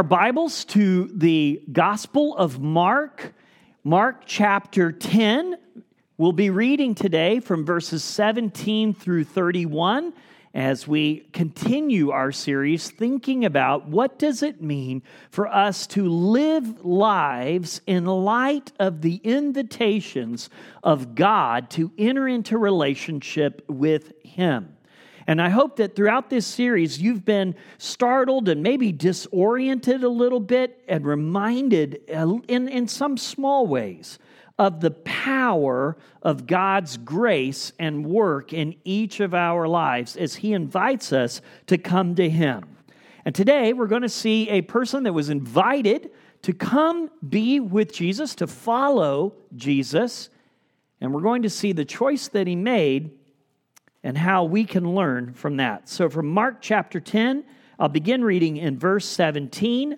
our Bibles to the Gospel of Mark, Mark chapter 10. We'll be reading today from verses 17 through 31 as we continue our series thinking about what does it mean for us to live lives in light of the invitations of God to enter into relationship with him. And I hope that throughout this series, you've been startled and maybe disoriented a little bit and reminded uh, in, in some small ways of the power of God's grace and work in each of our lives as He invites us to come to Him. And today we're going to see a person that was invited to come be with Jesus, to follow Jesus. And we're going to see the choice that he made and how we can learn from that. So, from Mark chapter 10, I'll begin reading in verse 17.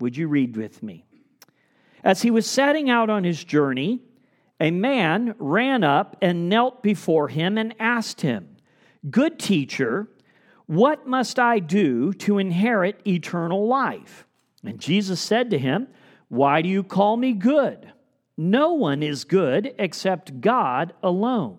Would you read with me? As he was setting out on his journey, a man ran up and knelt before him and asked him, Good teacher, what must I do to inherit eternal life? And Jesus said to him, Why do you call me good? No one is good except God alone.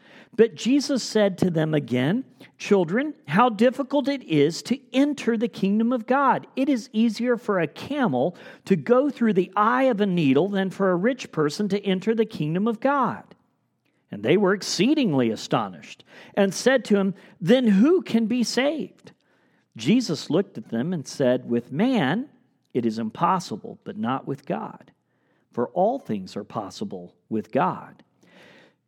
But Jesus said to them again, Children, how difficult it is to enter the kingdom of God. It is easier for a camel to go through the eye of a needle than for a rich person to enter the kingdom of God. And they were exceedingly astonished and said to him, Then who can be saved? Jesus looked at them and said, With man it is impossible, but not with God. For all things are possible with God.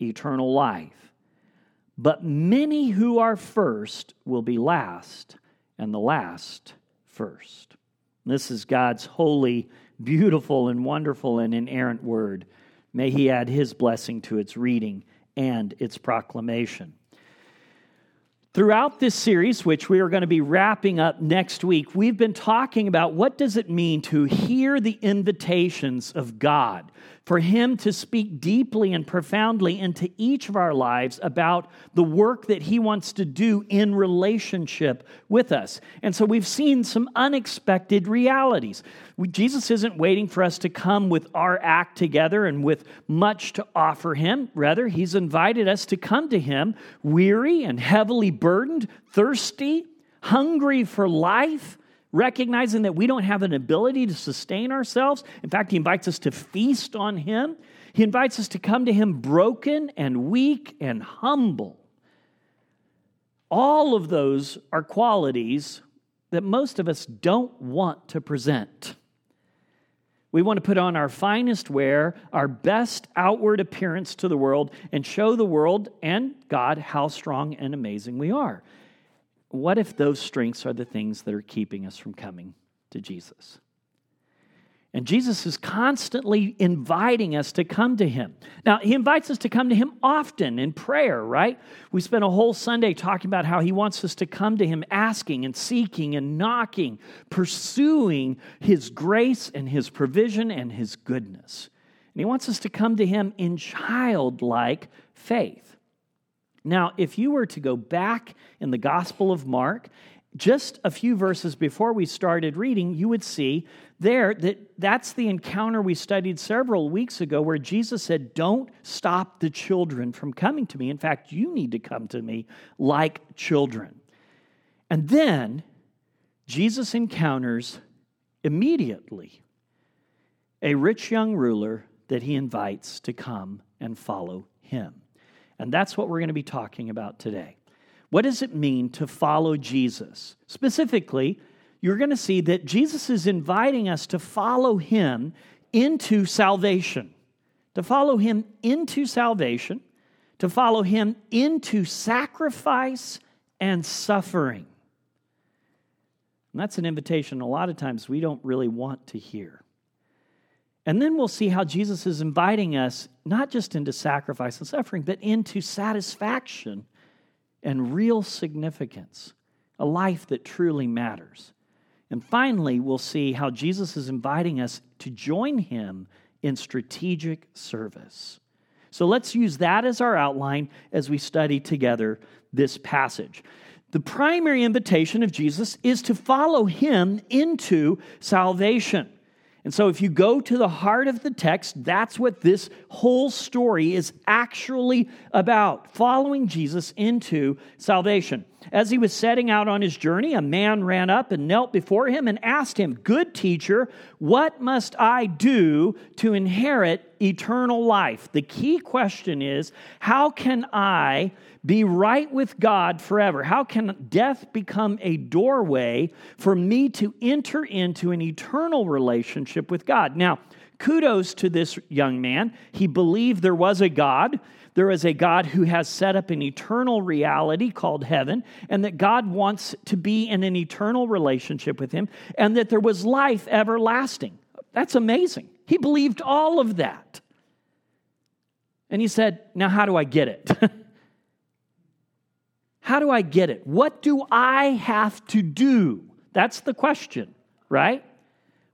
eternal life. But many who are first will be last, and the last first. This is God's holy, beautiful, and wonderful and inerrant word. May He add His blessing to its reading and its proclamation. Throughout this series, which we are going to be wrapping up next week, we've been talking about what does it mean to hear the invitations of God for Him to speak deeply and profoundly into each of our lives about the work that He wants to do in relationship with us. And so we've seen some unexpected realities. Jesus isn't waiting for us to come with our act together and with much to offer Him. Rather, He's invited us to come to Him weary and heavily burdened, thirsty, hungry for life recognizing that we don't have an ability to sustain ourselves. In fact, he invites us to feast on him. He invites us to come to him broken and weak and humble. All of those are qualities that most of us don't want to present. We want to put on our finest wear, our best outward appearance to the world, and show the world and God how strong and amazing we are what if those strengths are the things that are keeping us from coming to Jesus? And Jesus is constantly inviting us to come to Him. Now, He invites us to come to Him often in prayer, right? We spent a whole Sunday talking about how He wants us to come to Him asking and seeking and knocking, pursuing His grace and His provision and His goodness. And He wants us to come to Him in childlike faith. Now, if you were to go back in the Gospel of Mark, just a few verses before we started reading, you would see there that that's the encounter we studied several weeks ago where Jesus said, Don't stop the children from coming to me. In fact, you need to come to me like children. And then Jesus encounters immediately a rich young ruler that he invites to come and follow him. And that's what we're going to be talking about today. What does it mean to follow Jesus? Specifically, you're going to see that Jesus is inviting us to follow him into salvation, to follow him into salvation, to follow him into sacrifice and suffering. And that's an invitation a lot of times we don't really want to hear. And then we'll see how Jesus is inviting us not just into sacrifice and suffering, but into satisfaction and real significance, a life that truly matters. And finally, we'll see how Jesus is inviting us to join him in strategic service. So let's use that as our outline as we study together this passage. The primary invitation of Jesus is to follow him into salvation. And so, if you go to the heart of the text, that's what this whole story is actually about following Jesus into salvation. As he was setting out on his journey, a man ran up and knelt before him and asked him, Good teacher, what must I do to inherit eternal life? The key question is, How can I be right with God forever? How can death become a doorway for me to enter into an eternal relationship with God? Now, kudos to this young man. He believed there was a God. There is a God who has set up an eternal reality called heaven, and that God wants to be in an eternal relationship with him, and that there was life everlasting. That's amazing. He believed all of that. And he said, Now, how do I get it? How do I get it? What do I have to do? That's the question, right?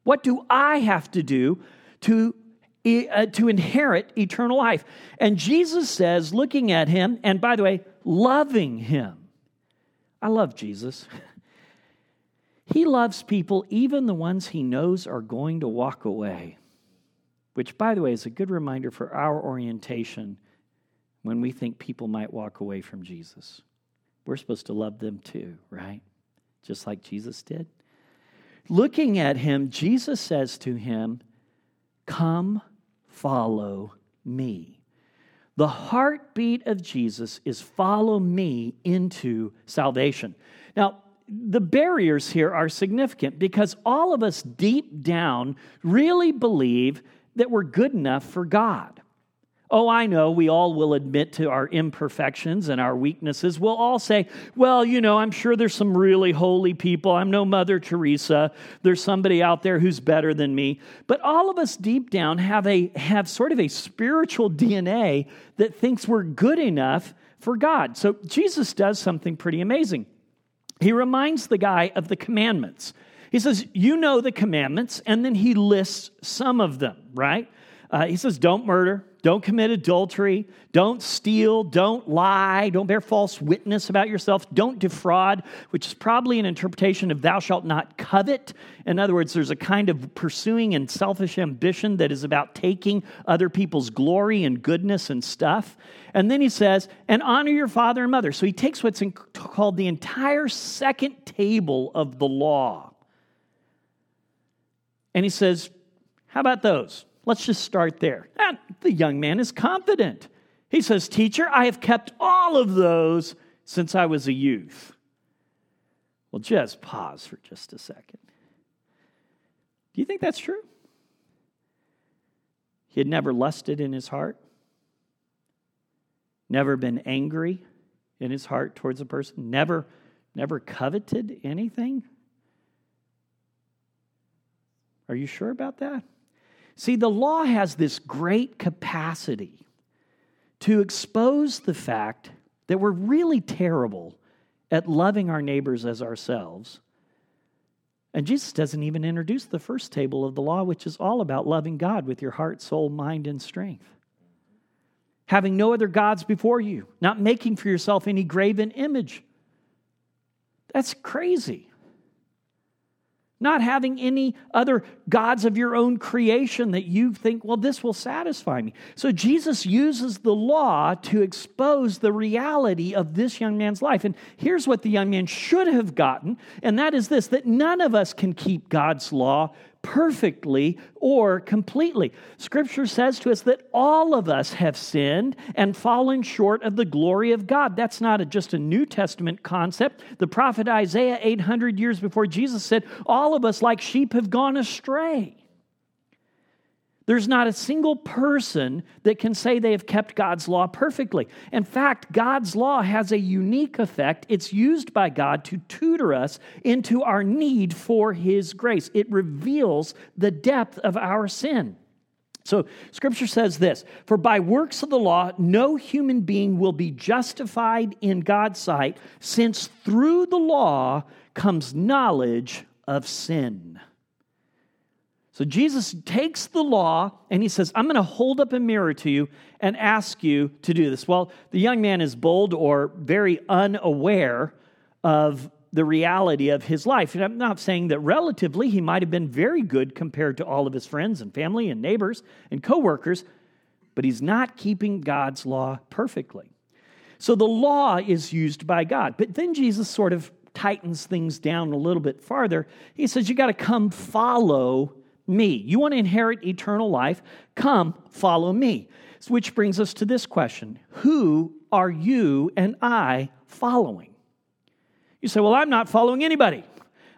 What do I have to do to, uh, to inherit eternal life? And Jesus says, looking at him, and by the way, loving him. I love Jesus. He loves people, even the ones he knows are going to walk away, which, by the way, is a good reminder for our orientation when we think people might walk away from Jesus. We're supposed to love them too, right? Just like Jesus did. Looking at him, Jesus says to him, Come, follow me. The heartbeat of Jesus is follow me into salvation. Now, the barriers here are significant because all of us deep down really believe that we're good enough for God. Oh, I know we all will admit to our imperfections and our weaknesses. We'll all say, well, you know, I'm sure there's some really holy people. I'm no Mother Teresa. There's somebody out there who's better than me. But all of us deep down have a have sort of a spiritual DNA that thinks we're good enough for God. So Jesus does something pretty amazing. He reminds the guy of the commandments. He says, You know the commandments, and then he lists some of them, right? Uh, he says, Don't murder, don't commit adultery. Don't steal. Don't lie. Don't bear false witness about yourself. Don't defraud, which is probably an interpretation of thou shalt not covet. In other words, there's a kind of pursuing and selfish ambition that is about taking other people's glory and goodness and stuff. And then he says, and honor your father and mother. So he takes what's in, called the entire second table of the law. And he says, how about those? Let's just start there. And the young man is confident. He says, Teacher, I have kept all of those since I was a youth. Well, just pause for just a second. Do you think that's true? He had never lusted in his heart, never been angry in his heart towards a person, never, never coveted anything. Are you sure about that? See, the law has this great capacity to expose the fact that we're really terrible at loving our neighbors as ourselves. And Jesus doesn't even introduce the first table of the law, which is all about loving God with your heart, soul, mind, and strength. having no other gods before you, not making for yourself any graven image. That's crazy not having any other gods of your own creation that you think, well, this will satisfy me. So Jesus uses the law to expose the reality of this young man's life. And here's what the young man should have gotten, and that is this that none of us can keep God's law perfectly or completely. Scripture says to us that all of us have sinned and fallen short of the glory of God. That's not a, just a New Testament concept. The prophet Isaiah, 800 years before Jesus, said, All of us, like sheep, have gone astray. There's not a single person that can say they have kept God's law perfectly. In fact, God's law has a unique effect. It's used by God to tutor us into our need for His grace. It reveals the depth of our sin. So, scripture says this For by works of the law, no human being will be justified in God's sight, since through the law comes knowledge of sin. So Jesus takes the law and he says, I'm going to hold up a mirror to you and ask you to do this. Well, the young man is bold or very unaware of the reality of his life. And I'm not saying that relatively he might have been very good compared to all of his friends and family and neighbors and coworkers, but he's not keeping God's law perfectly. So the law is used by God. But then Jesus sort of tightens things down a little bit farther. He says, You got to come follow me. You want to inherit eternal life? Come, follow me. Which brings us to this question Who are you and I following? You say, Well, I'm not following anybody.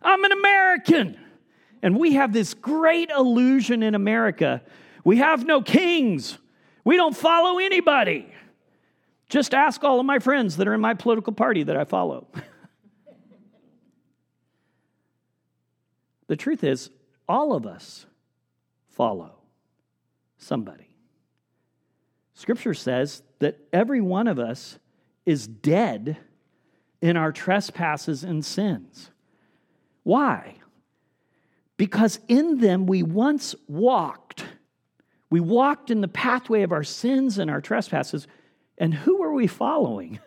I'm an American. And we have this great illusion in America. We have no kings. We don't follow anybody. Just ask all of my friends that are in my political party that I follow. the truth is, all of us follow somebody. Scripture says that every one of us is dead in our trespasses and sins. Why? Because in them we once walked. We walked in the pathway of our sins and our trespasses. And who were we following?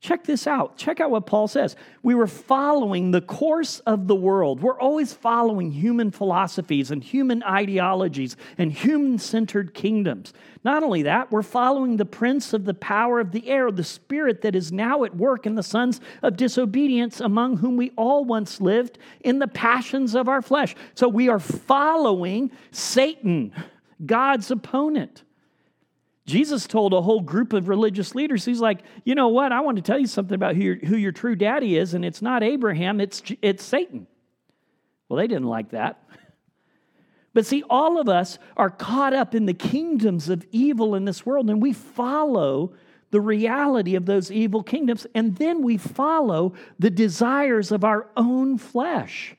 Check this out. Check out what Paul says. We were following the course of the world. We're always following human philosophies and human ideologies and human centered kingdoms. Not only that, we're following the prince of the power of the air, the spirit that is now at work in the sons of disobedience, among whom we all once lived in the passions of our flesh. So we are following Satan, God's opponent. Jesus told a whole group of religious leaders, He's like, you know what? I want to tell you something about who your, who your true daddy is, and it's not Abraham, it's, it's Satan. Well, they didn't like that. But see, all of us are caught up in the kingdoms of evil in this world, and we follow the reality of those evil kingdoms, and then we follow the desires of our own flesh.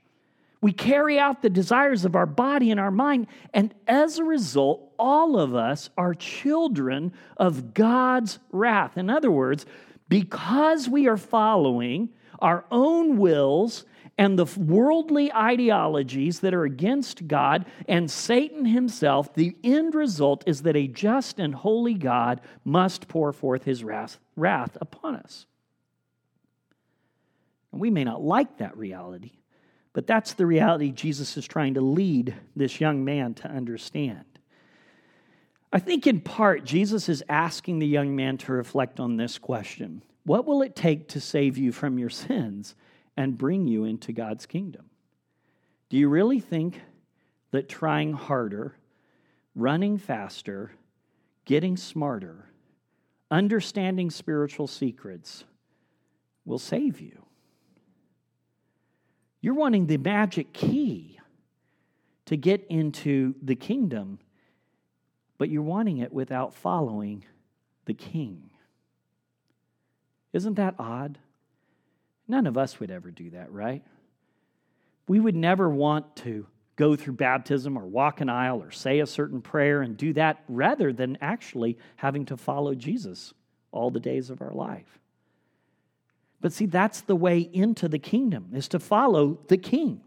We carry out the desires of our body and our mind, and as a result, all of us are children of God's wrath. In other words, because we are following our own wills and the worldly ideologies that are against God and Satan himself, the end result is that a just and holy God must pour forth his wrath, wrath upon us. And we may not like that reality, but that's the reality Jesus is trying to lead this young man to understand. I think in part, Jesus is asking the young man to reflect on this question What will it take to save you from your sins and bring you into God's kingdom? Do you really think that trying harder, running faster, getting smarter, understanding spiritual secrets will save you? You're wanting the magic key to get into the kingdom, but you're wanting it without following the king. Isn't that odd? None of us would ever do that, right? We would never want to go through baptism or walk an aisle or say a certain prayer and do that rather than actually having to follow Jesus all the days of our life. But see, that's the way into the kingdom, is to follow the king.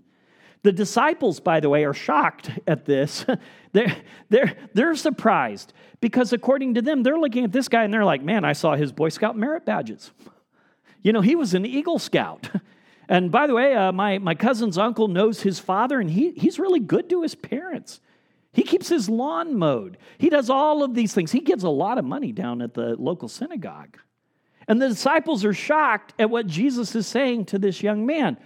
The disciples, by the way, are shocked at this. they're, they're, they're surprised because, according to them, they're looking at this guy and they're like, man, I saw his Boy Scout merit badges. You know, he was an Eagle Scout. And by the way, uh, my, my cousin's uncle knows his father, and he, he's really good to his parents. He keeps his lawn mowed. He does all of these things. He gives a lot of money down at the local synagogue. And the disciples are shocked at what Jesus is saying to this young man.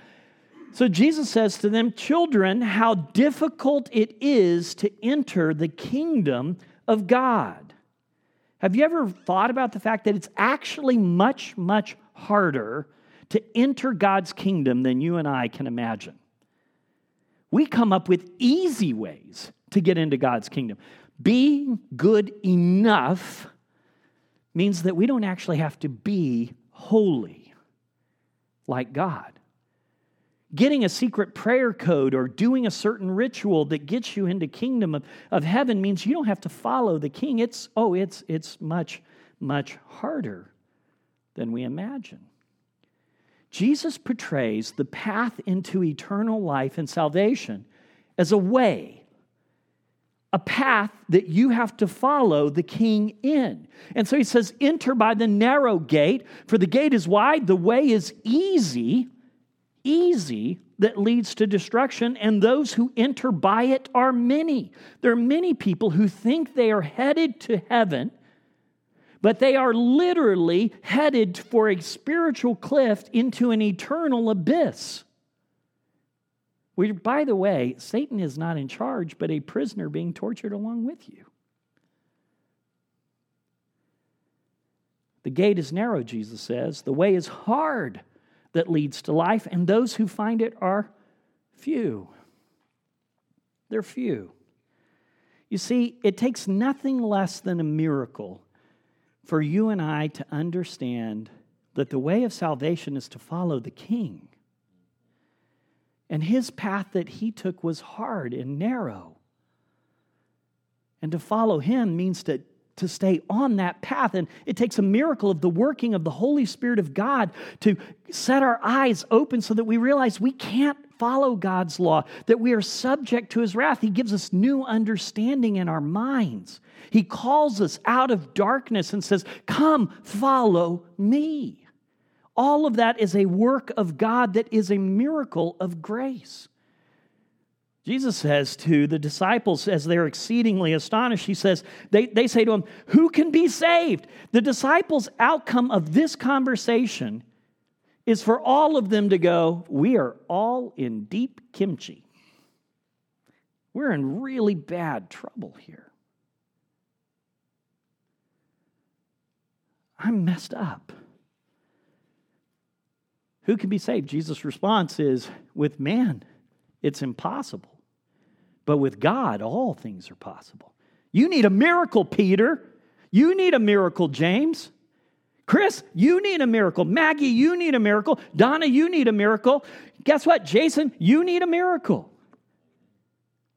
So Jesus says to them, Children, how difficult it is to enter the kingdom of God. Have you ever thought about the fact that it's actually much, much harder to enter God's kingdom than you and I can imagine? We come up with easy ways to get into God's kingdom. Being good enough means that we don't actually have to be holy like God. Getting a secret prayer code or doing a certain ritual that gets you into kingdom of, of heaven means you don't have to follow the king. It's oh, it's it's much, much harder than we imagine. Jesus portrays the path into eternal life and salvation as a way a path that you have to follow the king in. And so he says, Enter by the narrow gate, for the gate is wide, the way is easy, easy that leads to destruction, and those who enter by it are many. There are many people who think they are headed to heaven, but they are literally headed for a spiritual cliff into an eternal abyss. Which, by the way, Satan is not in charge, but a prisoner being tortured along with you. The gate is narrow, Jesus says. The way is hard that leads to life, and those who find it are few. They're few. You see, it takes nothing less than a miracle for you and I to understand that the way of salvation is to follow the King. And his path that he took was hard and narrow. And to follow him means to, to stay on that path. And it takes a miracle of the working of the Holy Spirit of God to set our eyes open so that we realize we can't follow God's law, that we are subject to his wrath. He gives us new understanding in our minds. He calls us out of darkness and says, Come, follow me. All of that is a work of God that is a miracle of grace. Jesus says to the disciples as they're exceedingly astonished, He says, they, they say to him, Who can be saved? The disciples' outcome of this conversation is for all of them to go, We are all in deep kimchi. We're in really bad trouble here. I'm messed up. Who can be saved? Jesus' response is with man, it's impossible. But with God, all things are possible. You need a miracle, Peter. You need a miracle, James. Chris, you need a miracle. Maggie, you need a miracle. Donna, you need a miracle. Guess what? Jason, you need a miracle.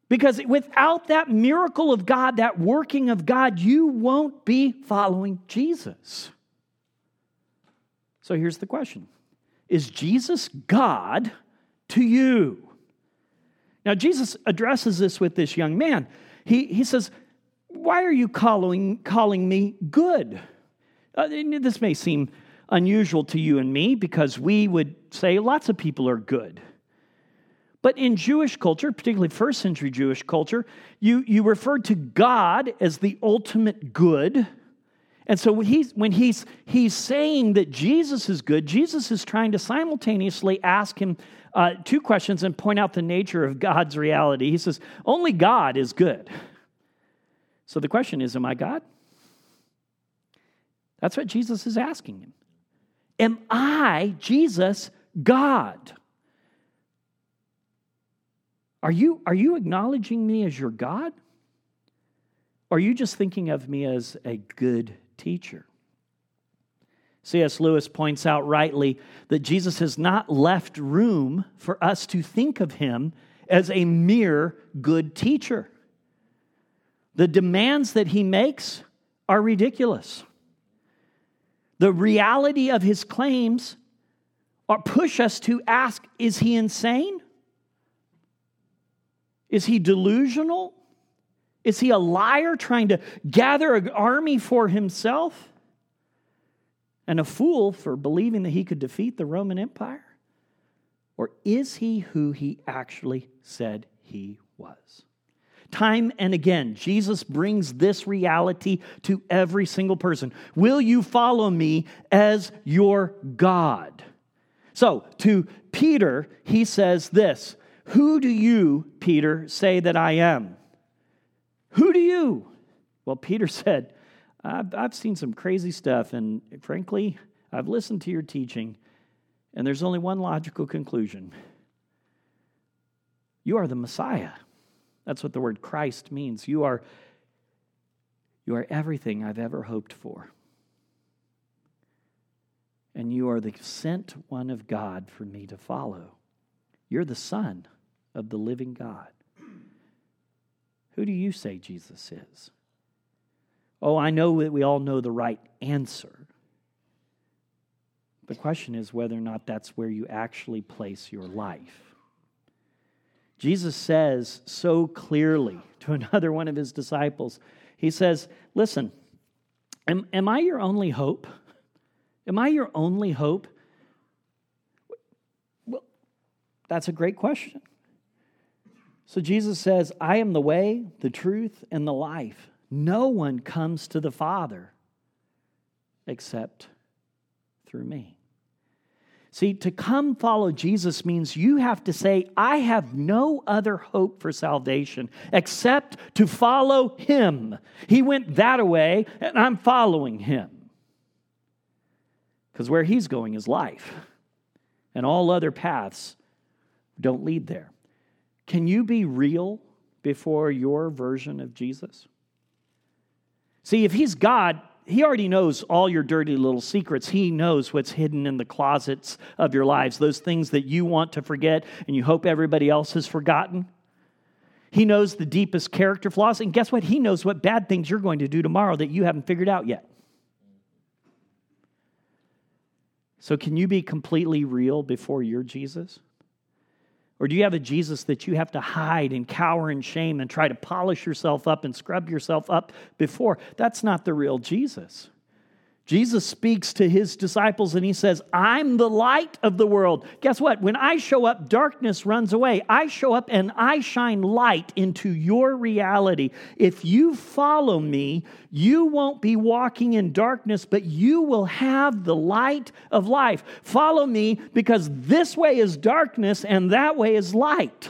Because without that miracle of God, that working of God, you won't be following Jesus. So here's the question is Jesus God to you? Now, Jesus addresses this with this young man. He, he says, Why are you calling, calling me good? Uh, this may seem unusual to you and me because we would say lots of people are good. But in Jewish culture, particularly first century Jewish culture, you, you referred to God as the ultimate good and so when he's, when he's, he's saying that Jesus is good, Jesus is trying to simultaneously ask him uh, two questions and point out the nature of God's reality. He says, Only God is good. So the question is, Am I God? That's what Jesus is asking him. Am I, Jesus, God? Are you, are you acknowledging me as your God? Or are you just thinking of me as a good teacher. C.S. Lewis points out rightly that Jesus has not left room for us to think of him as a mere good teacher. The demands that he makes are ridiculous. The reality of his claims are push us to ask is he insane? Is he delusional? Is he a liar trying to gather an army for himself? And a fool for believing that he could defeat the Roman Empire? Or is he who he actually said he was? Time and again, Jesus brings this reality to every single person. Will you follow me as your God? So, to Peter, he says this Who do you, Peter, say that I am? Who do you? Well, Peter said, I've, I've seen some crazy stuff, and frankly, I've listened to your teaching, and there's only one logical conclusion you are the Messiah. That's what the word Christ means. You are, you are everything I've ever hoped for. And you are the sent one of God for me to follow. You're the Son of the living God. Who do you say Jesus is? Oh, I know that we all know the right answer. The question is whether or not that's where you actually place your life. Jesus says so clearly to another one of his disciples, He says, Listen, am, am I your only hope? Am I your only hope? Well, that's a great question. So Jesus says, I am the way, the truth, and the life. No one comes to the Father except through me. See, to come follow Jesus means you have to say, I have no other hope for salvation except to follow him. He went that way, and I'm following him. Because where he's going is life, and all other paths don't lead there. Can you be real before your version of Jesus? See, if he's God, he already knows all your dirty little secrets. He knows what's hidden in the closets of your lives, those things that you want to forget and you hope everybody else has forgotten. He knows the deepest character flaws. And guess what? He knows what bad things you're going to do tomorrow that you haven't figured out yet. So, can you be completely real before your Jesus? Or do you have a Jesus that you have to hide and cower in shame and try to polish yourself up and scrub yourself up before? That's not the real Jesus. Jesus speaks to his disciples and he says, I'm the light of the world. Guess what? When I show up, darkness runs away. I show up and I shine light into your reality. If you follow me, you won't be walking in darkness, but you will have the light of life. Follow me because this way is darkness and that way is light.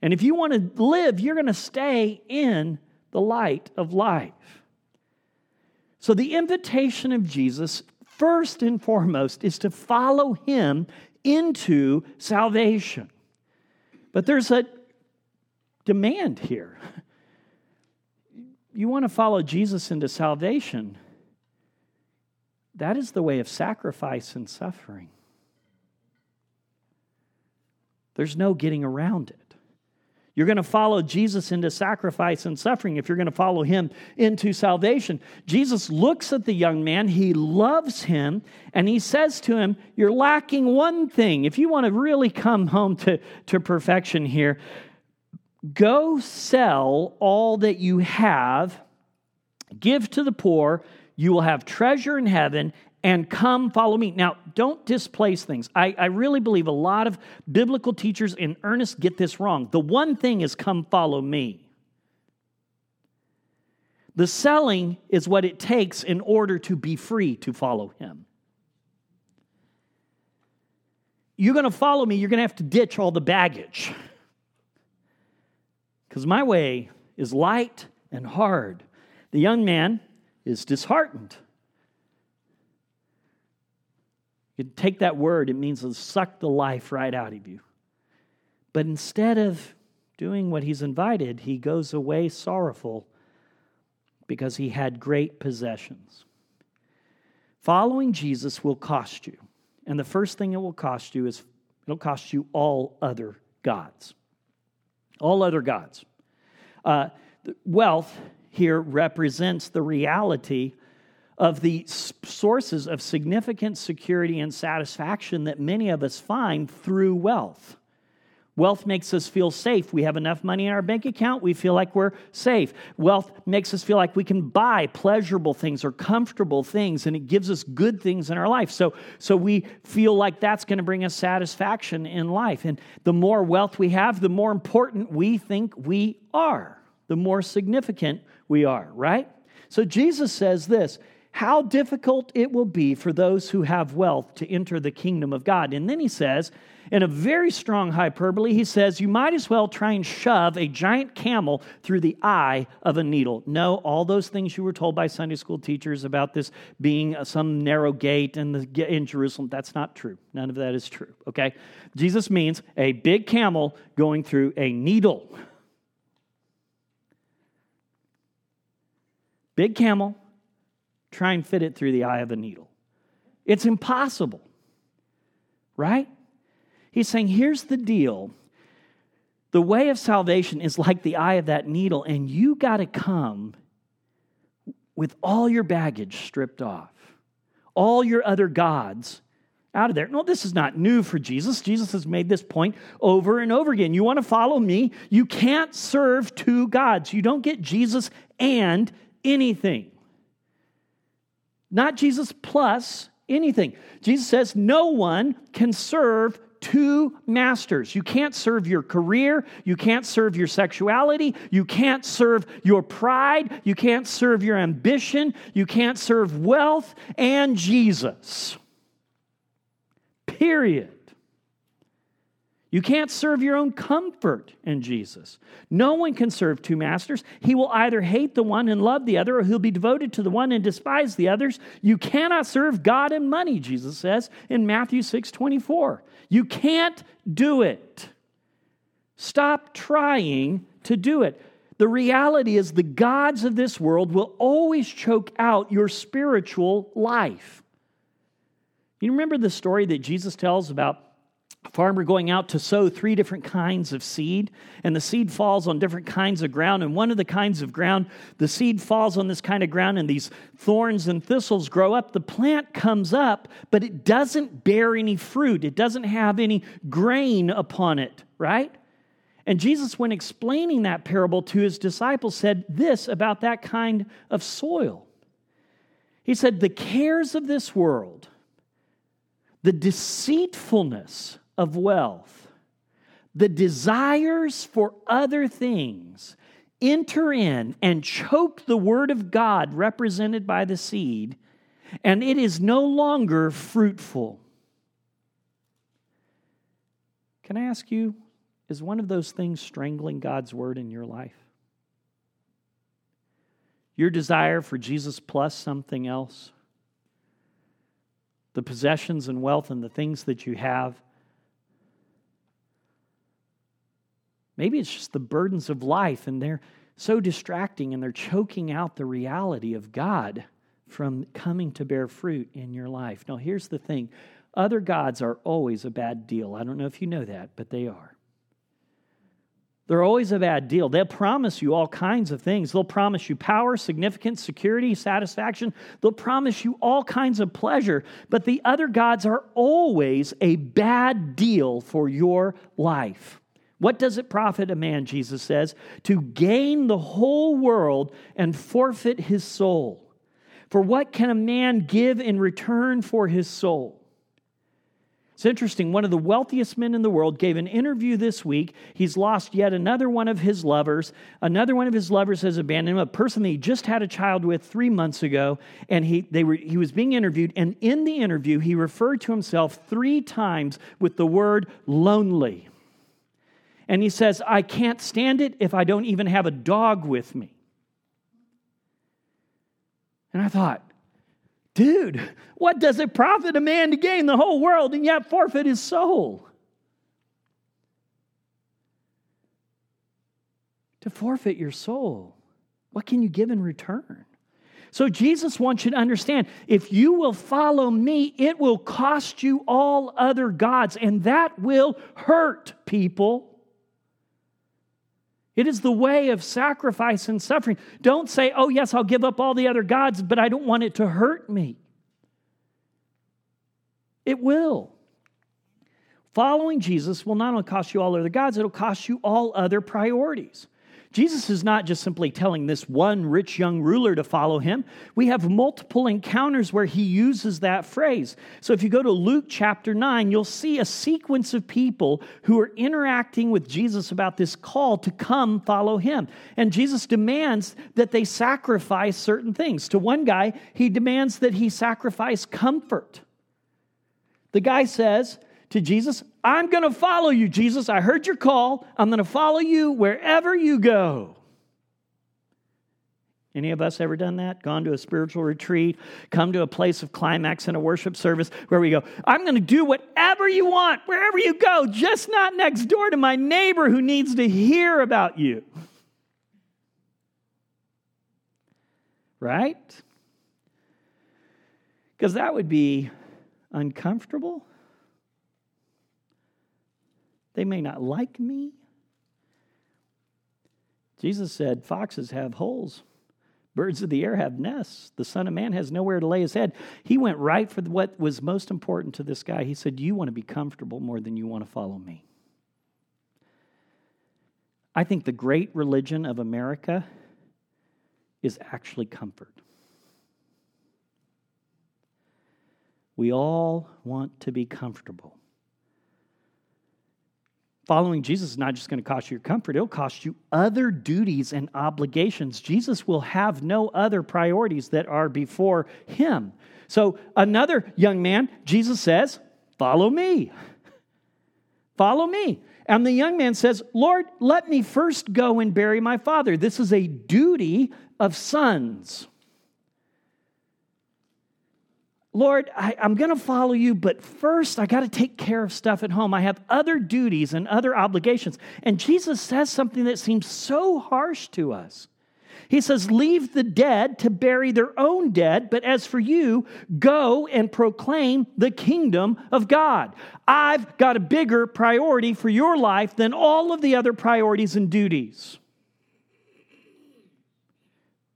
And if you want to live, you're going to stay in the light of life. So, the invitation of Jesus, first and foremost, is to follow him into salvation. But there's a demand here. You want to follow Jesus into salvation, that is the way of sacrifice and suffering. There's no getting around it. You're going to follow Jesus into sacrifice and suffering if you're going to follow him into salvation. Jesus looks at the young man, he loves him, and he says to him, You're lacking one thing. If you want to really come home to, to perfection here, go sell all that you have, give to the poor, you will have treasure in heaven, and come follow me. Now, don't displace things. I, I, really believe a lot of biblical teachers in earnest get this wrong. The one thing is come follow me. The selling is what it takes in order to be free to follow him. You're going to follow me, you're going to have to ditch all the baggage. Because my way is light and hard. The young man is disheartened. You take that word, it means to suck the life right out of you. But instead of doing what he's invited, he goes away sorrowful because he had great possessions. Following Jesus will cost you. And the first thing it will cost you is it'll cost you all other gods. All other gods. Uh, wealth here represents the reality of the sources of significant security and satisfaction that many of us find through wealth. Wealth makes us feel safe. We have enough money in our bank account, we feel like we're safe. Wealth makes us feel like we can buy pleasurable things or comfortable things, and it gives us good things in our life. So, so we feel like that's going to bring us satisfaction in life. And the more wealth we have, the more important we think we are, the more significant we are, right? So Jesus says this how difficult it will be for those who have wealth to enter the kingdom of God. And then he says, in a very strong hyperbole, he says, You might as well try and shove a giant camel through the eye of a needle. No, all those things you were told by Sunday school teachers about this being uh, some narrow gate in, the, in Jerusalem, that's not true. None of that is true, okay? Jesus means a big camel going through a needle. Big camel try and fit it through the eye of a needle. It's impossible, right? He's saying, here's the deal. The way of salvation is like the eye of that needle, and you got to come with all your baggage stripped off, all your other gods out of there. No, this is not new for Jesus. Jesus has made this point over and over again. You want to follow me? You can't serve two gods. You don't get Jesus and anything not Jesus plus anything. Jesus says no one can serve two masters. You can't serve your career, you can't serve your sexuality, you can't serve your pride, you can't serve your ambition, you can't serve wealth and Jesus. Period. You can't serve your own comfort in Jesus. No one can serve two masters. He will either hate the one and love the other, or he'll be devoted to the one and despise the others. You cannot serve God and money, Jesus says in Matthew 6 24. You can't do it. Stop trying to do it. The reality is, the gods of this world will always choke out your spiritual life. You remember the story that Jesus tells about farmer going out to sow three different kinds of seed, and the seed falls on different kinds of ground. And one of the kinds of ground, the seed falls on this kind of ground, and these thorns and thistles grow up. The plant comes up, but it doesn't bear any fruit, it doesn't have any grain upon it, right? And Jesus, when explaining that parable to his disciples, said this about that kind of soil. He said, The cares of this world, the deceitfulness of wealth, the desires for other things enter in and choke the word of God represented by the seed, and it is no longer fruitful. Can I ask you, is one of those things strangling God's word in your life? Your desire for Jesus plus something else? The possessions and wealth and the things that you have Maybe it's just the burdens of life and they're so distracting and they're choking out the reality of God from coming to bear fruit in your life. Now, here's the thing other gods are always a bad deal. I don't know if you know that, but they are. They're always a bad deal. They'll promise you all kinds of things. They'll promise you power, significance, security, satisfaction. They'll promise you all kinds of pleasure. But the other gods are always a bad deal for your life. What does it profit a man, Jesus says, to gain the whole world and forfeit his soul? For what can a man give in return for his soul? It's interesting. One of the wealthiest men in the world gave an interview this week. He's lost yet another one of his lovers. Another one of his lovers has abandoned him, a person that he just had a child with three months ago. And he, they were, he was being interviewed. And in the interview, he referred to himself three times with the word lonely. And he says, I can't stand it if I don't even have a dog with me. And I thought, dude, what does it profit a man to gain the whole world and yet forfeit his soul? To forfeit your soul, what can you give in return? So Jesus wants you to understand if you will follow me, it will cost you all other gods, and that will hurt people. It is the way of sacrifice and suffering. Don't say, oh, yes, I'll give up all the other gods, but I don't want it to hurt me. It will. Following Jesus will not only cost you all other gods, it'll cost you all other priorities. Jesus is not just simply telling this one rich young ruler to follow him. We have multiple encounters where he uses that phrase. So if you go to Luke chapter 9, you'll see a sequence of people who are interacting with Jesus about this call to come follow him. And Jesus demands that they sacrifice certain things. To one guy, he demands that he sacrifice comfort. The guy says, to Jesus, I'm going to follow you, Jesus. I heard your call. I'm going to follow you wherever you go. Any of us ever done that? Gone to a spiritual retreat, come to a place of climax in a worship service where we go, I'm going to do whatever you want, wherever you go, just not next door to my neighbor who needs to hear about you. Right? Because that would be uncomfortable. They may not like me. Jesus said, Foxes have holes, birds of the air have nests. The Son of Man has nowhere to lay his head. He went right for what was most important to this guy. He said, You want to be comfortable more than you want to follow me. I think the great religion of America is actually comfort. We all want to be comfortable. Following Jesus is not just going to cost you your comfort, it'll cost you other duties and obligations. Jesus will have no other priorities that are before him. So, another young man, Jesus says, Follow me. Follow me. And the young man says, Lord, let me first go and bury my father. This is a duty of sons. Lord, I, am going to follow you, but first I got to take care of stuff at home. I have other duties and other obligations. And Jesus says something that seems so harsh to us. He says, Leave the dead to bury their own dead, but as for you, go and proclaim the kingdom of God. I've got a bigger priority for your life than all of the other priorities and duties.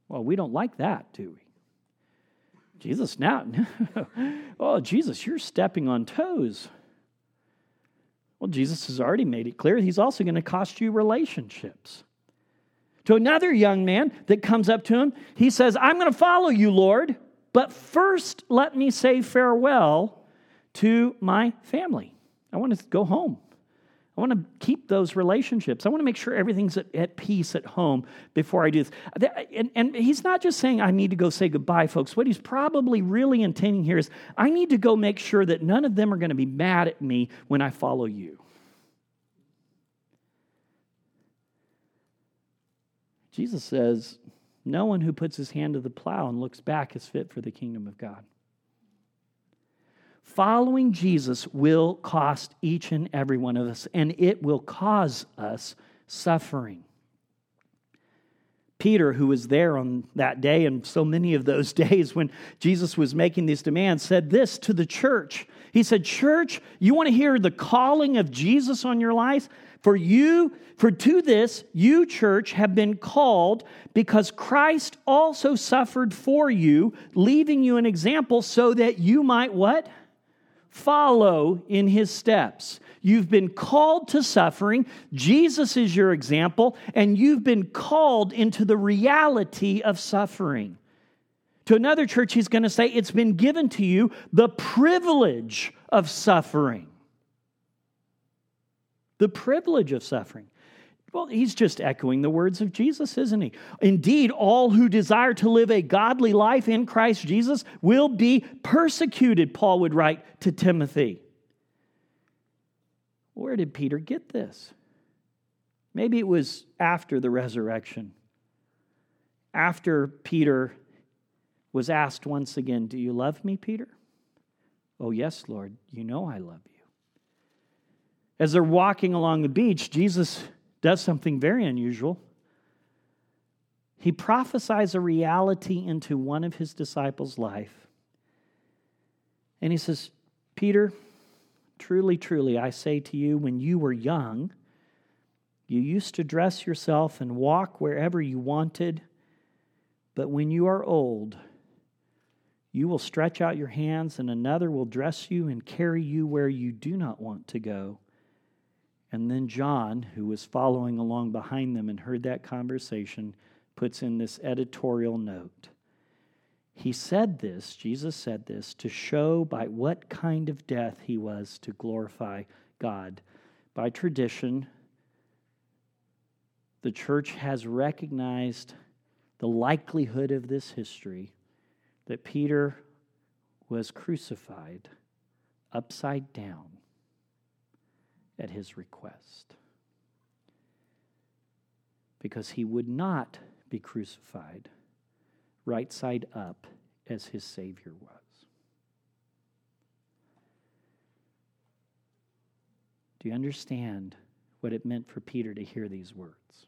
Well, we don't like that, do we? Jesus, now, oh, Jesus, you're stepping on toes. Well, Jesus has already made it clear he's also going to cost you relationships. To another young man that comes up to him, he says, I'm going to follow you, Lord, but first let me say farewell to my family. I want to go home. I want to keep those relationships. I want to make sure everything's at, at, peace at home before I do this. And, and he's not just saying, I need to go say goodbye, folks. What he's probably really intending here is, I need to go make sure that none of them are going to be mad at me when I follow you. Jesus says, No one who puts his hand to the plow and looks back is fit for the kingdom of God. Following Jesus will cost each and every one of us, and it will cause us suffering. Peter, who was there on that day and so many of those days when Jesus was making these demands, said this to the church. He said, Church, you want to hear the calling of Jesus on your life? For you, for to this, you, church, have been called because Christ also suffered for you, leaving you an example so that you might what? Follow in his steps. You've been called to suffering. Jesus is your example, and you've been called into the reality of suffering. To another church, he's going to say, It's been given to you the privilege of suffering. The privilege of suffering. Well, he's just echoing the words of Jesus, isn't he? Indeed, all who desire to live a godly life in Christ Jesus will be persecuted, Paul would write to Timothy. Where did Peter get this? Maybe it was after the resurrection. After Peter was asked once again, Do you love me, Peter? Oh, yes, Lord, you know I love you. As they're walking along the beach, Jesus does something very unusual. He prophesies a reality into one of his disciples' life. And he says, Peter, truly, truly, I say to you, when you were young, you used to dress yourself and walk wherever you wanted, but when you are old, You will stretch out your hands, and another will dress you and carry you where you do not want to go. And then John, who was following along behind them and heard that conversation, puts in this editorial note. He said this, Jesus said this, to show by what kind of death he was to glorify God. By tradition, the church has recognized the likelihood of this history that Peter was crucified upside down at his request. Because he would not be crucified right side up as his Savior was. Do you understand what it meant for Peter to hear these words?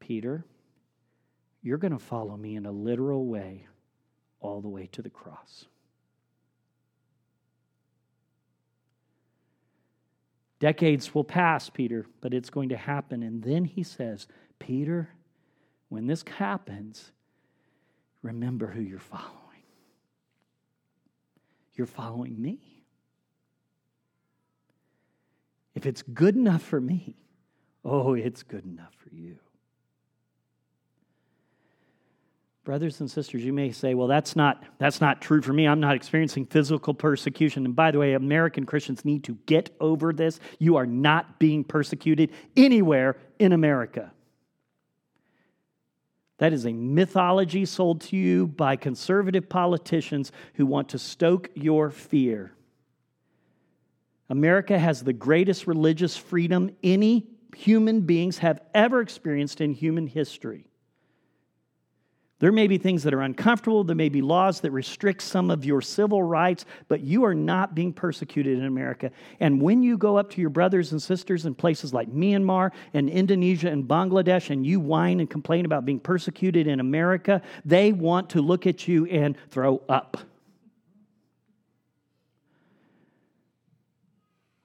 Peter, you're going to follow me in a literal way all the way to the cross. Decades will pass, Peter, but it's going to happen. And then he says, Peter, when this happens, remember who you're following. You're following me. If it's good enough for me, oh, it's good enough for you. Brothers and sisters, you may say, well, that's not, that's not true for me. I'm not experiencing physical persecution. And by the way, American Christians need to get over this. You are not being persecuted anywhere in America. That is a mythology sold to you by conservative politicians who want to stoke your fear. America has the greatest religious freedom any human beings have ever experienced in human history. There may be things that are uncomfortable. There may be laws that restrict some of your civil rights, but you are not being persecuted in America. And when you go up to your brothers and sisters in places like Myanmar and Indonesia and Bangladesh and you whine and complain about being persecuted in America, they want to look at you and throw up.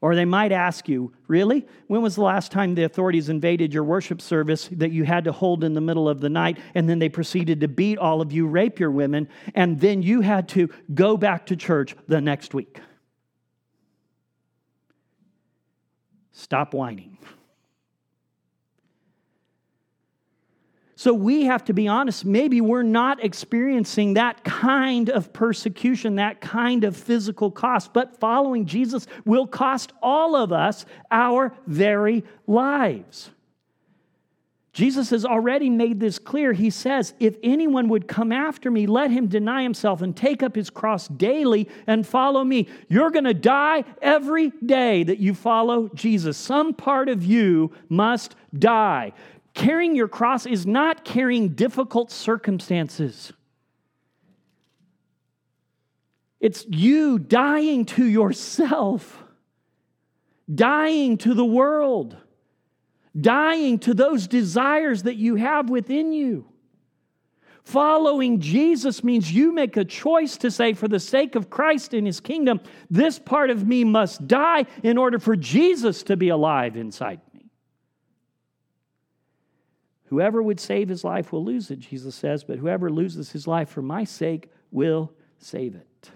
Or they might ask you, Really? When was the last time the authorities invaded your worship service that you had to hold in the middle of the night and then they proceeded to beat all of you, rape your women, and then you had to go back to church the next week? Stop whining. So we have to be honest. Maybe we're not experiencing that kind of persecution, that kind of physical cost, but following Jesus will cost all of us our very lives. Jesus has already made this clear. He says, If anyone would come after me, let him deny himself and take up his cross daily and follow me. You're going to die every day that you follow Jesus. Some part of you must die. Carrying your cross is not carrying difficult circumstances. It's you dying to yourself, dying to the world, dying to those desires that you have within you. Following Jesus means you make a choice to say, for the sake of Christ and his kingdom, this part of me must die in order for Jesus to be alive inside Whoever would save his life will lose it, Jesus says, but whoever loses his life for my sake will save it.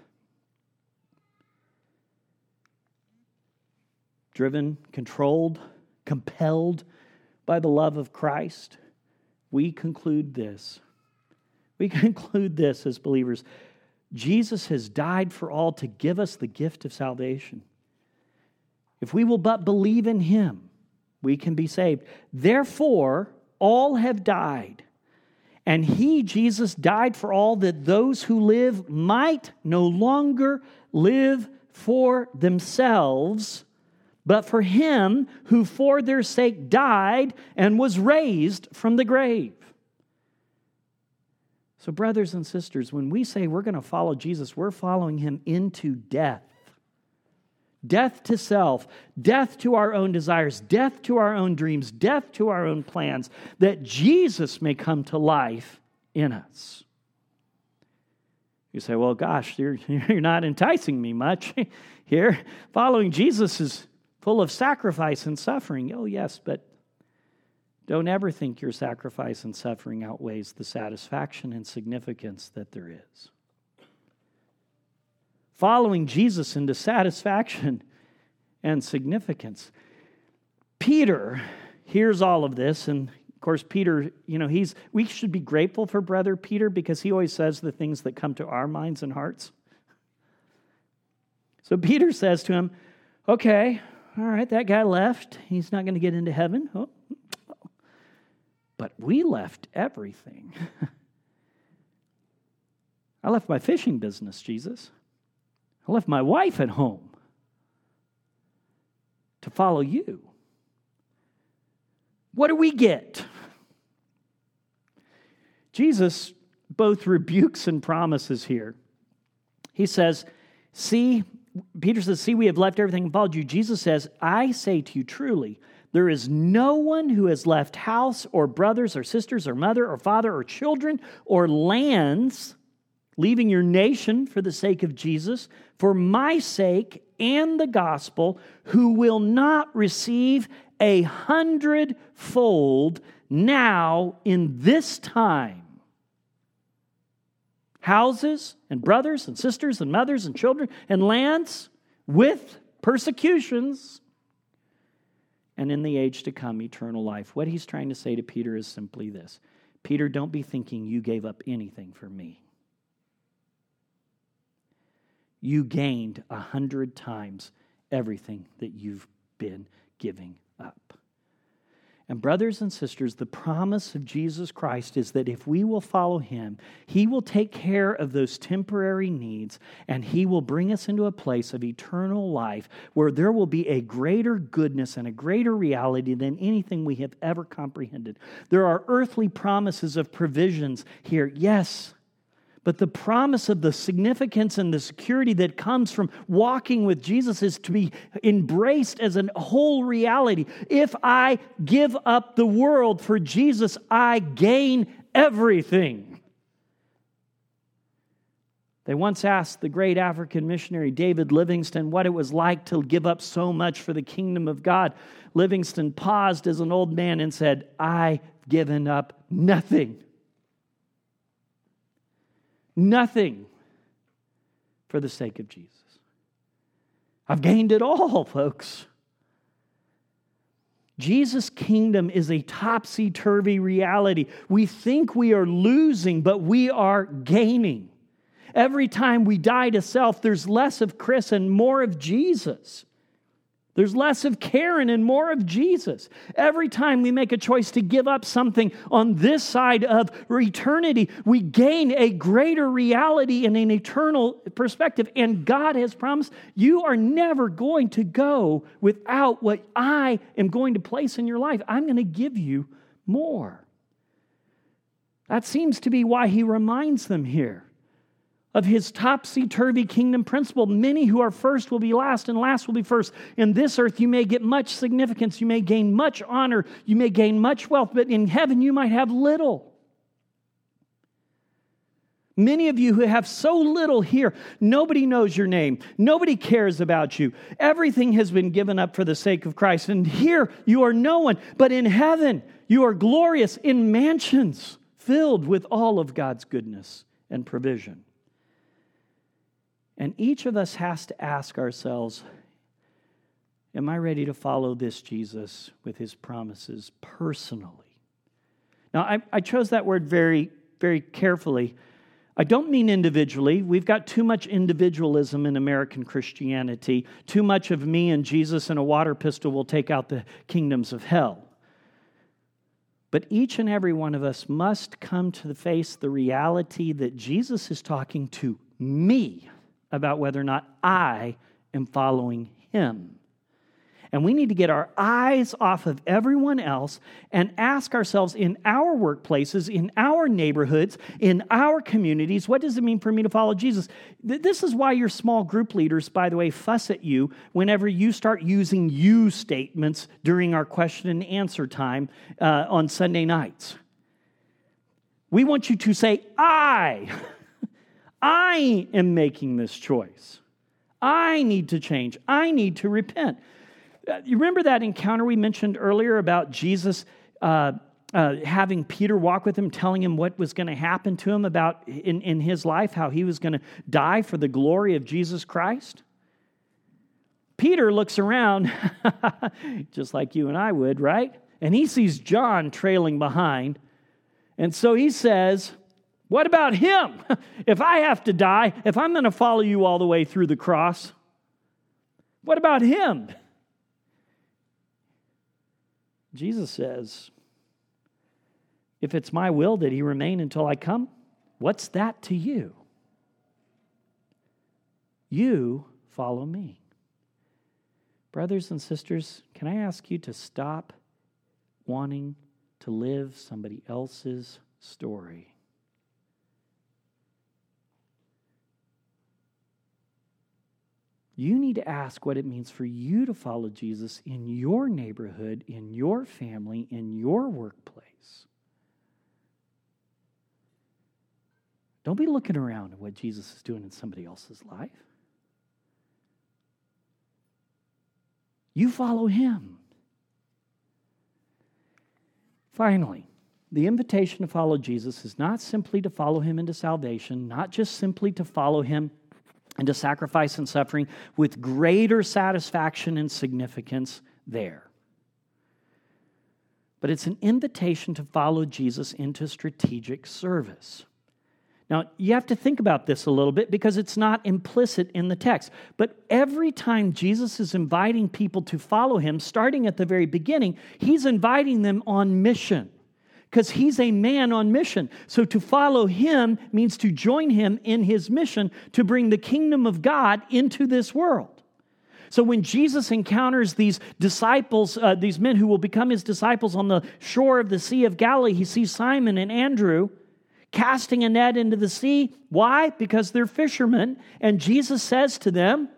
Driven, controlled, compelled by the love of Christ, we conclude this. We conclude this as believers. Jesus has died for all to give us the gift of salvation. If we will but believe in him, we can be saved. Therefore, all have died. And he, Jesus, died for all that those who live might no longer live for themselves, but for him who for their sake died and was raised from the grave. So, brothers and sisters, when we say we're going to follow Jesus, we're following him into death death to self, death to our own desires, death to our own dreams, death to our own plans, that Jesus may come to life in us. You say, well, gosh, you're, you're not enticing me much here. Following Jesus is full of sacrifice and suffering. Oh, yes, but don't ever think your sacrifice and suffering outweighs the satisfaction and significance that there is. Following Jesus into satisfaction and significance. Peter hears all of this, and of course, Peter, you know, he's we should be grateful for brother Peter because he always says the things that come to our minds and hearts. So Peter says to him, Okay, all right, that guy left. He's not going to get into heaven. Oh. But we left everything. I left my fishing business, Jesus. I left my wife at home to follow you. What do we get? Jesus both rebukes and promises here. He says, See, Peter says, See, we have left everything and followed you. Jesus says, I say to you truly, there is no one who has left house or brothers or sisters or mother or father or children or lands, leaving your nation for the sake of Jesus, for my sake and the gospel, who will not receive a hundredfold now in this time. Houses and brothers and sisters and mothers and children and lands with persecutions, and in the age to come, eternal life. What he's trying to say to Peter is simply this Peter, don't be thinking you gave up anything for me. You gained a hundred times everything that you've been giving up. And, brothers and sisters, the promise of Jesus Christ is that if we will follow him, he will take care of those temporary needs and he will bring us into a place of eternal life where there will be a greater goodness and a greater reality than anything we have ever comprehended. There are earthly promises of provisions here, yes. But the promise of the significance and the security that comes from walking with Jesus is to be embraced as a whole reality. If I give up the world for Jesus, I gain everything. They once asked the great African missionary David Livingstone what it was like to give up so much for the kingdom of God. Livingstone paused as an old man and said, I've given up nothing nothing for the sake of Jesus. I've gained it all, folks. Jesus' kingdom is a topsy turvy reality. We think we are losing, but we are gaining. Every time we die to self, there's less of Chris and more of Jesus. There's less of Karen and more of Jesus. Every time we make a choice to give up something on this side of eternity, we gain a greater reality and an eternal perspective. And God has promised you are never going to go without what I am going to place in your life. I'm going to give you more. That seems to be why he reminds them here of his topsy turvy kingdom principle. Many who are first will be last, and last will be first. In this earth, you may get much significance, you may gain much honor, you may gain much wealth, but in heaven, you might have little. Many of you who have so little here, nobody knows your name. Nobody cares about you. Everything has been given up for the sake of Christ. And here you are no one. But in heaven, you are glorious in mansions filled with all of God's goodness and provision. And each of us has to ask ourselves Am I ready to follow this Jesus with his promises personally? Now, I, I chose that word very, very carefully. I don't mean individually. We've got too much individualism in American Christianity. Too much of me and Jesus and a water pistol will take out the kingdoms of hell. But each and every one of us must come to the face the reality that Jesus is talking to me about whether or not I am following him. And we need to get our eyes off of everyone else and ask ourselves in our workplaces, in our neighborhoods, in our communities, what does it mean for me to follow Jesus? This is why your small group leaders, by the way, fuss at you whenever you start using you statements during our question and answer time uh, on Sunday nights. We want you to say, I. I am making this choice. I need to change. I need to repent. Uh, you remember that encounter we mentioned earlier about Jesus uh, uh, having Peter walk with him, telling him what was going to happen to him about in, in his life, how he was going to die for the glory of Jesus Christ. Peter looks around, just like you and I would, right? And he sees John trailing behind. And so he says, What about him? if I have to die, if I'm going to follow you all the way through the cross, what about him? Jesus says, If it's my will that he remain until I come, what's that to you? You follow me. Brothers and sisters, can I ask you to stop wanting to live somebody else's story? You need to ask what it means for you to follow Jesus in your neighborhood, in your family, in your workplace. Don't be looking around at what Jesus is doing in somebody else's life. You follow him. Finally, the invitation to follow Jesus is not simply to follow him into salvation, not just simply to follow him into sacrifice and suffering with greater satisfaction and significance there. But it's an invitation to follow Jesus into strategic service. Now, you have to think about this a little bit because it's not implicit in the text. But every time Jesus is inviting people to follow him, starting at the very beginning, he's inviting them on mission because he's a man on mission. So to follow him means to join him in his mission to bring the kingdom of God into this world. So when Jesus encounters these disciples, uh, these men who will become his disciples on the shore of the Sea of Galilee, he sees Simon and Andrew casting a net into the sea. Why? Because they're fishermen. And Jesus says to them,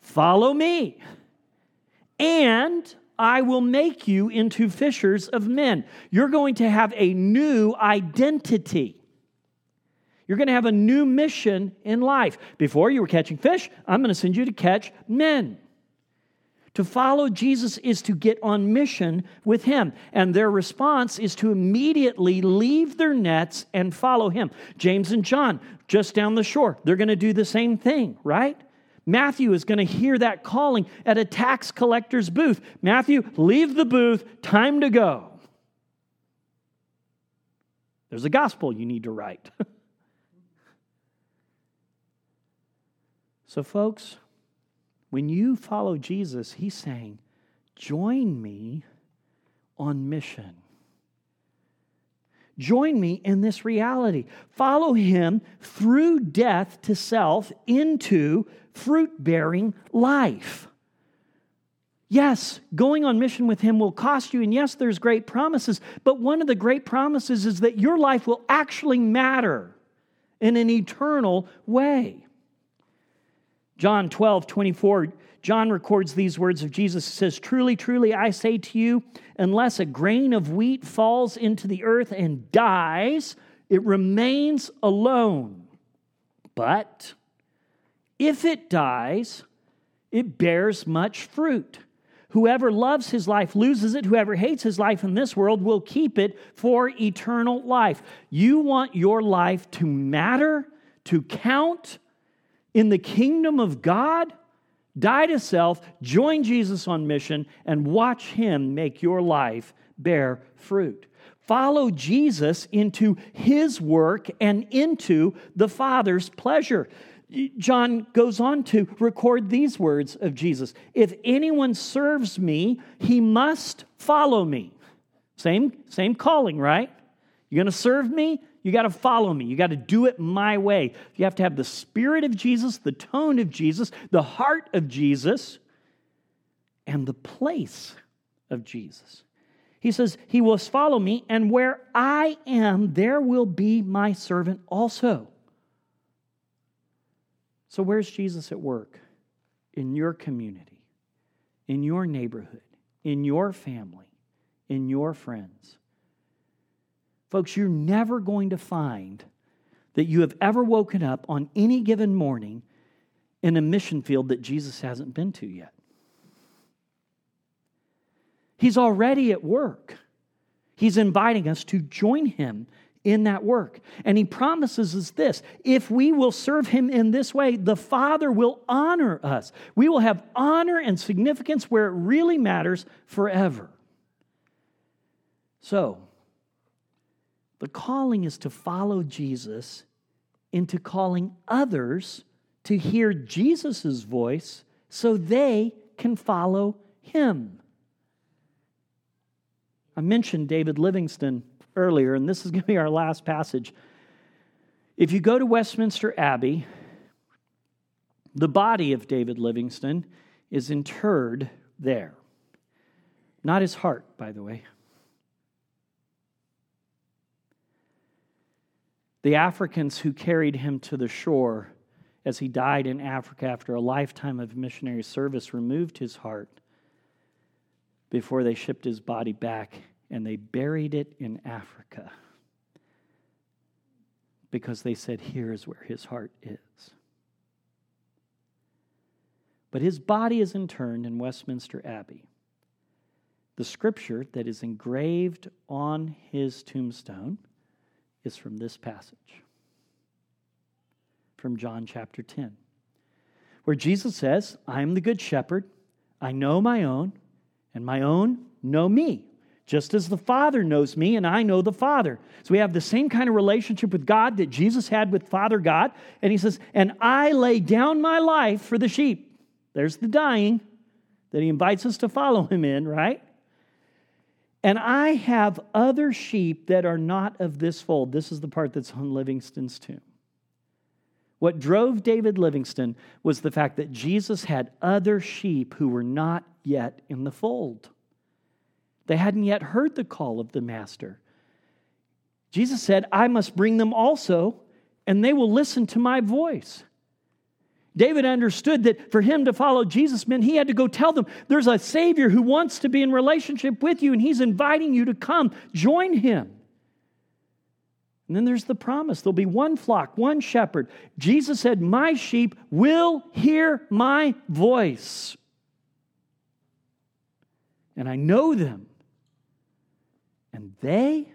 Follow me. And I will make you into fishers of men. You're going to have a new identity. You're going to have a new mission in life. Before you were catching fish, I'm going to send you to catch men. To follow Jesus is to get on mission with him. And their response is to immediately leave their nets and follow him. James and John, just down the shore, they're going to do the same thing, right? Matthew is going to hear that calling at a tax collector's booth. Matthew, leave the booth, time to go. There's a gospel you need to write. so, folks, when you follow Jesus, he's saying, Join me on mission. Join me in this reality. Follow him through death to self into fruit bearing life. Yes, going on mission with him will cost you, and yes, there's great promises, but one of the great promises is that your life will actually matter in an eternal way. John 12, 24, John records these words of Jesus. He says, Truly, truly, I say to you, unless a grain of wheat falls into the earth and dies, it remains alone. But if it dies, it bears much fruit. Whoever loves his life loses it. Whoever hates his life in this world will keep it for eternal life. You want your life to matter, to count in the kingdom of God? Die to self, join Jesus on mission, and watch him make your life bear fruit. Follow Jesus into his work and into the Father's pleasure. John goes on to record these words of Jesus If anyone serves me, he must follow me. Same, same calling, right? You're going to serve me? You got to follow me. You got to do it my way. You have to have the spirit of Jesus, the tone of Jesus, the heart of Jesus, and the place of Jesus. He says, He will follow me, and where I am, there will be my servant also. So, where's Jesus at work? In your community, in your neighborhood, in your family, in your friends. Folks, you're never going to find that you have ever woken up on any given morning in a mission field that Jesus hasn't been to yet. He's already at work. He's inviting us to join him in that work. And he promises us this if we will serve him in this way, the Father will honor us. We will have honor and significance where it really matters forever. So, the calling is to follow Jesus into calling others to hear Jesus' voice so they can follow him. I mentioned David Livingstone earlier, and this is going to be our last passage. If you go to Westminster Abbey, the body of David Livingstone is interred there. Not his heart, by the way. The Africans who carried him to the shore as he died in Africa after a lifetime of missionary service removed his heart before they shipped his body back and they buried it in Africa because they said, Here is where his heart is. But his body is interned in Westminster Abbey. The scripture that is engraved on his tombstone is from this passage, from John chapter 10, where Jesus says, I am the good shepherd, I know my own, and my own know me just as the Father knows me and I know the Father. So we have the same kind of relationship with God that Jesus had with Father God. And he says, And I lay down my life for the sheep. There's the dying that he invites us to follow him in, right? And I have other sheep that are not of this fold. This is the part that's on Livingstone's tomb. What drove David Livingstone was the fact that Jesus had other sheep who were not yet in the fold. They hadn't yet heard the call of the Master. Jesus said, I must bring them also, and they will listen to my voice. David understood that for him to follow Jesus meant he had to go tell them there's a Savior who wants to be in relationship with you, and he's inviting you to come join him. And then there's the promise there'll be one flock, one shepherd. Jesus said, My sheep will hear my voice. And I know them, and they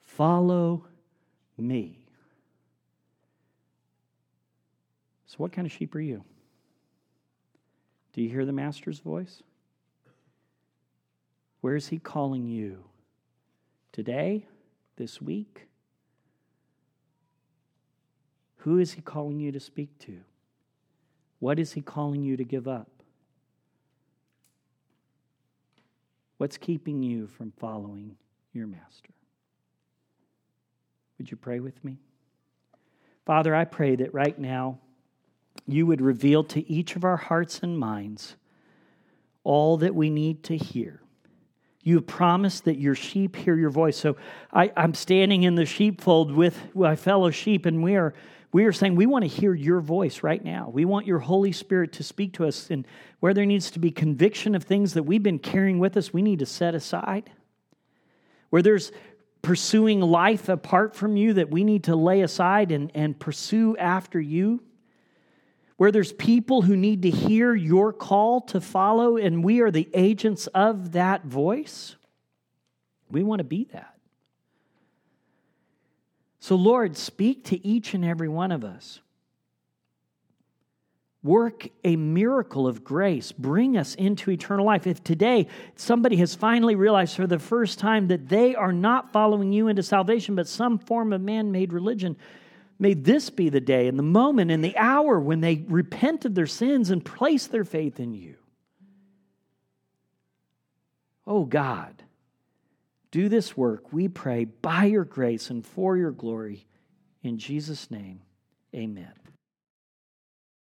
follow me. So, what kind of sheep are you? Do you hear the Master's voice? Where is He calling you? Today? This week? Who is He calling you to speak to? What is He calling you to give up? What's keeping you from following your master? Would you pray with me? Father, I pray that right now you would reveal to each of our hearts and minds all that we need to hear. You have promised that your sheep hear your voice. So I, am standing in the sheepfold with my fellow sheep, and we are we are saying we want to hear your voice right now. We want your Holy Spirit to speak to us. And where there needs to be conviction of things that we've been carrying with us, we need to set aside. Where there's pursuing life apart from you that we need to lay aside and, and pursue after you. Where there's people who need to hear your call to follow, and we are the agents of that voice, we want to be that. So, Lord, speak to each and every one of us. Work a miracle of grace. Bring us into eternal life. If today somebody has finally realized for the first time that they are not following you into salvation, but some form of man made religion, may this be the day and the moment and the hour when they repent of their sins and place their faith in you. Oh God, do this work, we pray, by your grace and for your glory. In Jesus' name, amen.